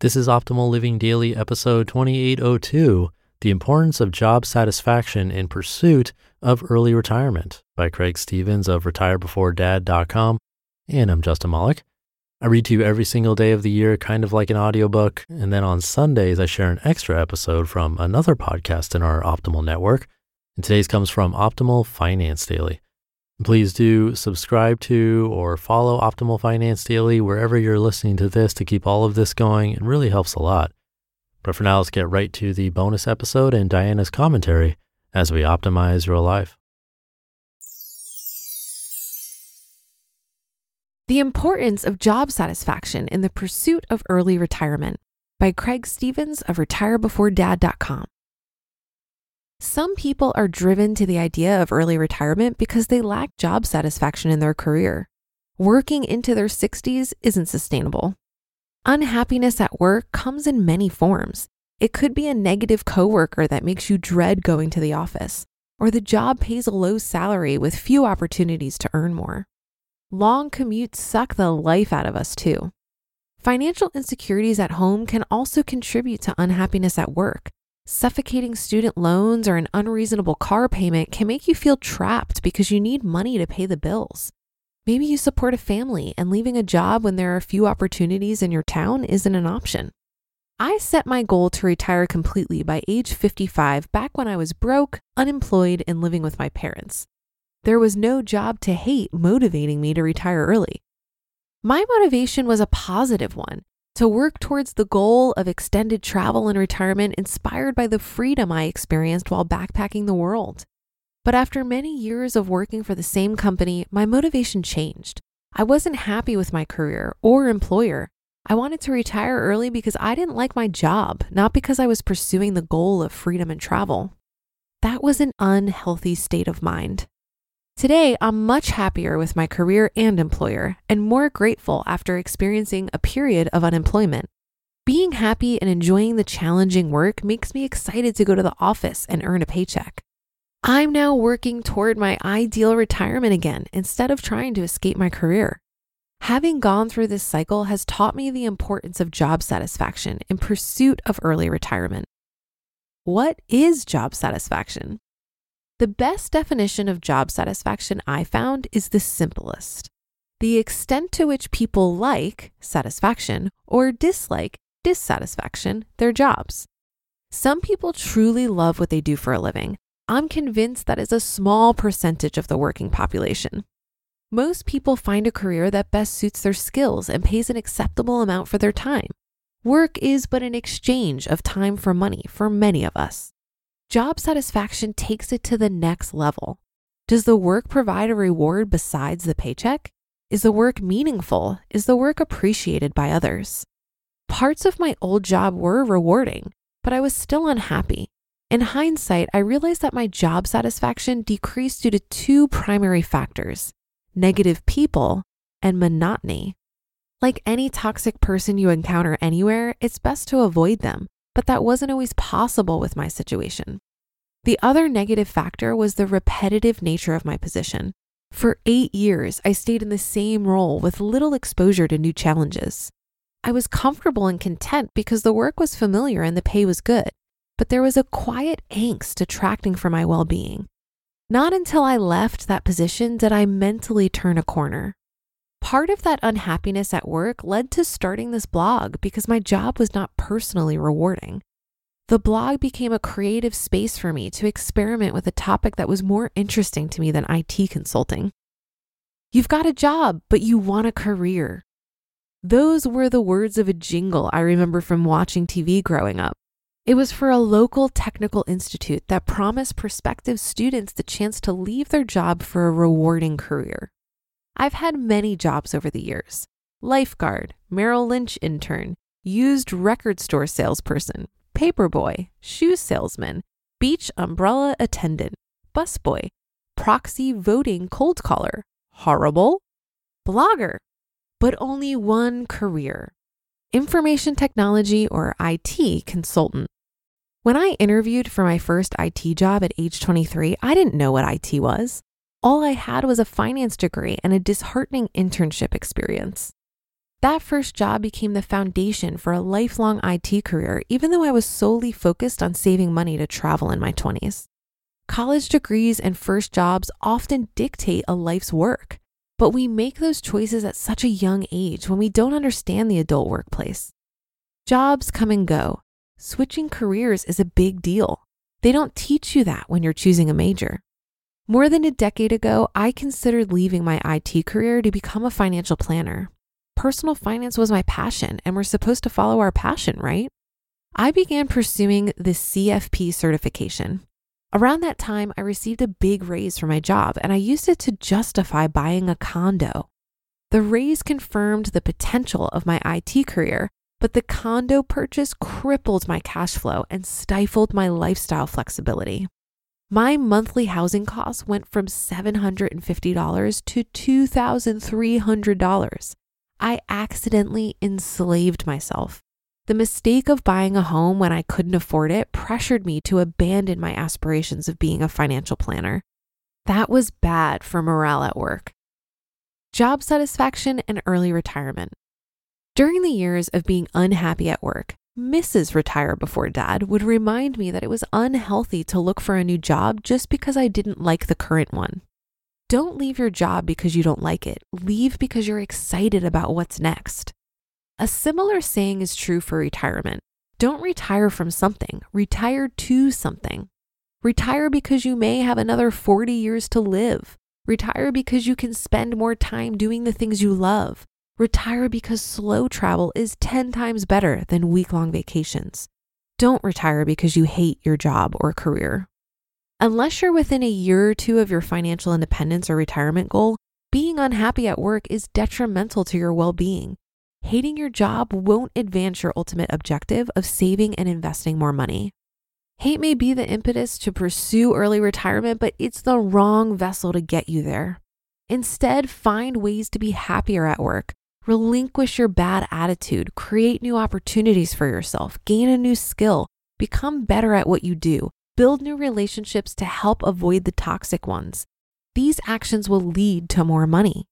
This is Optimal Living Daily, episode 2802 The Importance of Job Satisfaction in Pursuit of Early Retirement by Craig Stephens of retirebeforedad.com. And I'm Justin Malik. I read to you every single day of the year, kind of like an audiobook. And then on Sundays, I share an extra episode from another podcast in our Optimal network. And today's comes from Optimal Finance Daily. Please do subscribe to or follow Optimal Finance Daily wherever you're listening to this to keep all of this going. It really helps a lot. But for now, let's get right to the bonus episode and Diana's commentary as we optimize your life. The Importance of Job Satisfaction in the Pursuit of Early Retirement by Craig Stephens of RetireBeforeDad.com. Some people are driven to the idea of early retirement because they lack job satisfaction in their career. Working into their 60s isn't sustainable. Unhappiness at work comes in many forms. It could be a negative coworker that makes you dread going to the office, or the job pays a low salary with few opportunities to earn more. Long commutes suck the life out of us, too. Financial insecurities at home can also contribute to unhappiness at work Suffocating student loans or an unreasonable car payment can make you feel trapped because you need money to pay the bills. Maybe you support a family and leaving a job when there are few opportunities in your town isn't an option. I set my goal to retire completely by age 55 back when I was broke, unemployed, and living with my parents. There was no job to hate motivating me to retire early. My motivation was a positive one to work towards the goal of extended travel and retirement inspired by the freedom I experienced while backpacking the world. But after many years of working for the same company, my motivation changed. I wasn't happy with my career or employer. I wanted to retire early because I didn't like my job, not because I was pursuing the goal of freedom and travel. That was an unhealthy state of mind. Today, I'm much happier with my career and employer and more grateful after experiencing a period of unemployment. Being happy and enjoying the challenging work makes me excited to go to the office and earn a paycheck. I'm now working toward my ideal retirement again instead of trying to escape my career. Having gone through this cycle has taught me the importance of job satisfaction in pursuit of early retirement. What is job satisfaction? The best definition of job satisfaction I found is the simplest the extent to which people like satisfaction or dislike dissatisfaction their jobs. Some people truly love what they do for a living. I'm convinced that is a small percentage of the working population. Most people find a career that best suits their skills and pays an acceptable amount for their time. Work is but an exchange of time for money for many of us. Job satisfaction takes it to the next level. Does the work provide a reward besides the paycheck? Is the work meaningful? Is the work appreciated by others? Parts of my old job were rewarding, but I was still unhappy. In hindsight, I realized that my job satisfaction decreased due to two primary factors negative people and monotony. Like any toxic person you encounter anywhere, it's best to avoid them but that wasn't always possible with my situation. The other negative factor was the repetitive nature of my position. For eight years, I stayed in the same role with little exposure to new challenges. I was comfortable and content because the work was familiar and the pay was good, but there was a quiet angst detracting from my well being. Not until I left that position did I mentally turn a corner. Part of that unhappiness at work led to starting this blog because my job was not personally rewarding. The blog became a creative space for me to experiment with a topic that was more interesting to me than IT consulting. You've got a job, but you want a career. Those were the words of a jingle I remember from watching TV growing up. It was for a local technical institute that promised prospective students the chance to leave their job for a rewarding career. I've had many jobs over the years lifeguard, Merrill Lynch intern, used record store salesperson, paperboy, shoe salesman, beach umbrella attendant, busboy, proxy voting cold caller, horrible, blogger, but only one career information technology or IT consultant. When I interviewed for my first IT job at age 23, I didn't know what IT was. All I had was a finance degree and a disheartening internship experience. That first job became the foundation for a lifelong IT career, even though I was solely focused on saving money to travel in my 20s. College degrees and first jobs often dictate a life's work, but we make those choices at such a young age when we don't understand the adult workplace. Jobs come and go, switching careers is a big deal. They don't teach you that when you're choosing a major. More than a decade ago, I considered leaving my IT career to become a financial planner. Personal finance was my passion, and we're supposed to follow our passion, right? I began pursuing the CFP certification. Around that time, I received a big raise for my job, and I used it to justify buying a condo. The raise confirmed the potential of my IT career, but the condo purchase crippled my cash flow and stifled my lifestyle flexibility. My monthly housing costs went from $750 to $2,300. I accidentally enslaved myself. The mistake of buying a home when I couldn't afford it pressured me to abandon my aspirations of being a financial planner. That was bad for morale at work. Job satisfaction and early retirement. During the years of being unhappy at work, Mrs. Retire Before Dad would remind me that it was unhealthy to look for a new job just because I didn't like the current one. Don't leave your job because you don't like it. Leave because you're excited about what's next. A similar saying is true for retirement. Don't retire from something, retire to something. Retire because you may have another 40 years to live. Retire because you can spend more time doing the things you love. Retire because slow travel is 10 times better than week long vacations. Don't retire because you hate your job or career. Unless you're within a year or two of your financial independence or retirement goal, being unhappy at work is detrimental to your well being. Hating your job won't advance your ultimate objective of saving and investing more money. Hate may be the impetus to pursue early retirement, but it's the wrong vessel to get you there. Instead, find ways to be happier at work Relinquish your bad attitude, create new opportunities for yourself, gain a new skill, become better at what you do, build new relationships to help avoid the toxic ones. These actions will lead to more money.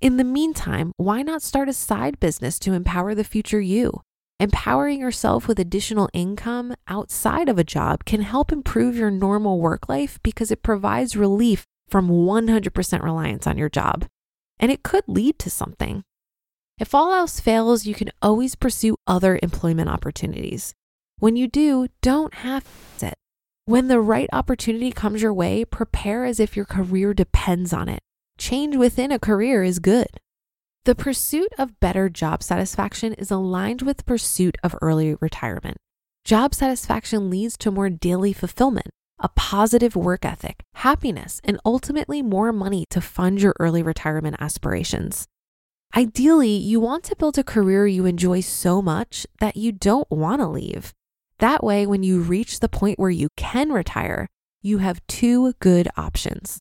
In the meantime, why not start a side business to empower the future you? Empowering yourself with additional income outside of a job can help improve your normal work life because it provides relief from 100% reliance on your job. And it could lead to something. If all else fails, you can always pursue other employment opportunities. When you do, don't have it. When the right opportunity comes your way, prepare as if your career depends on it. Change within a career is good. The pursuit of better job satisfaction is aligned with pursuit of early retirement. Job satisfaction leads to more daily fulfillment, a positive work ethic, happiness, and ultimately more money to fund your early retirement aspirations. Ideally, you want to build a career you enjoy so much that you don't want to leave. That way, when you reach the point where you can retire, you have two good options.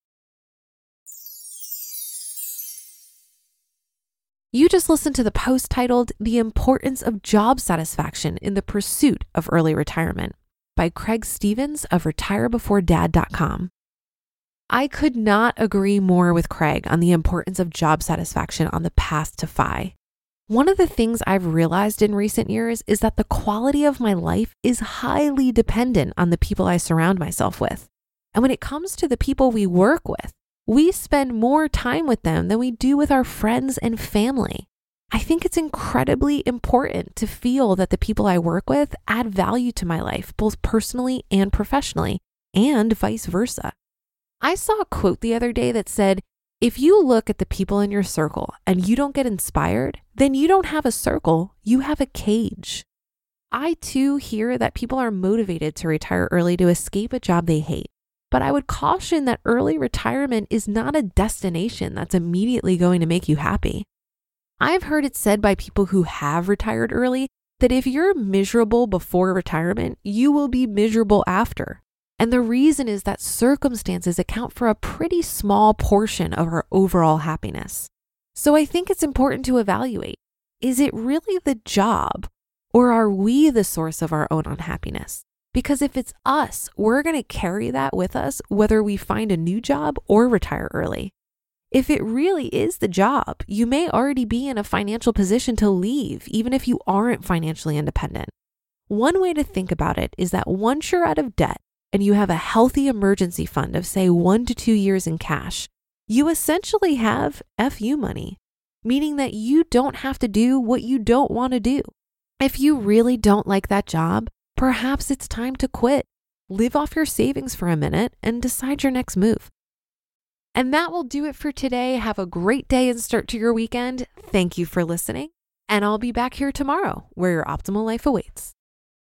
You just listened to the post titled The Importance of Job Satisfaction in the Pursuit of Early Retirement by Craig Stephens of retirebeforedad.com. I could not agree more with Craig on the importance of job satisfaction on the path to FI. One of the things I've realized in recent years is that the quality of my life is highly dependent on the people I surround myself with. And when it comes to the people we work with, we spend more time with them than we do with our friends and family. I think it's incredibly important to feel that the people I work with add value to my life, both personally and professionally, and vice versa. I saw a quote the other day that said, if you look at the people in your circle and you don't get inspired, then you don't have a circle, you have a cage. I too hear that people are motivated to retire early to escape a job they hate. But I would caution that early retirement is not a destination that's immediately going to make you happy. I've heard it said by people who have retired early that if you're miserable before retirement, you will be miserable after. And the reason is that circumstances account for a pretty small portion of our overall happiness. So I think it's important to evaluate is it really the job, or are we the source of our own unhappiness? Because if it's us, we're going to carry that with us whether we find a new job or retire early. If it really is the job, you may already be in a financial position to leave, even if you aren't financially independent. One way to think about it is that once you're out of debt and you have a healthy emergency fund of, say, one to two years in cash, you essentially have FU money, meaning that you don't have to do what you don't want to do. If you really don't like that job, perhaps it's time to quit. Live off your savings for a minute and decide your next move. And that will do it for today. Have a great day and start to your weekend. Thank you for listening. And I'll be back here tomorrow where your optimal life awaits.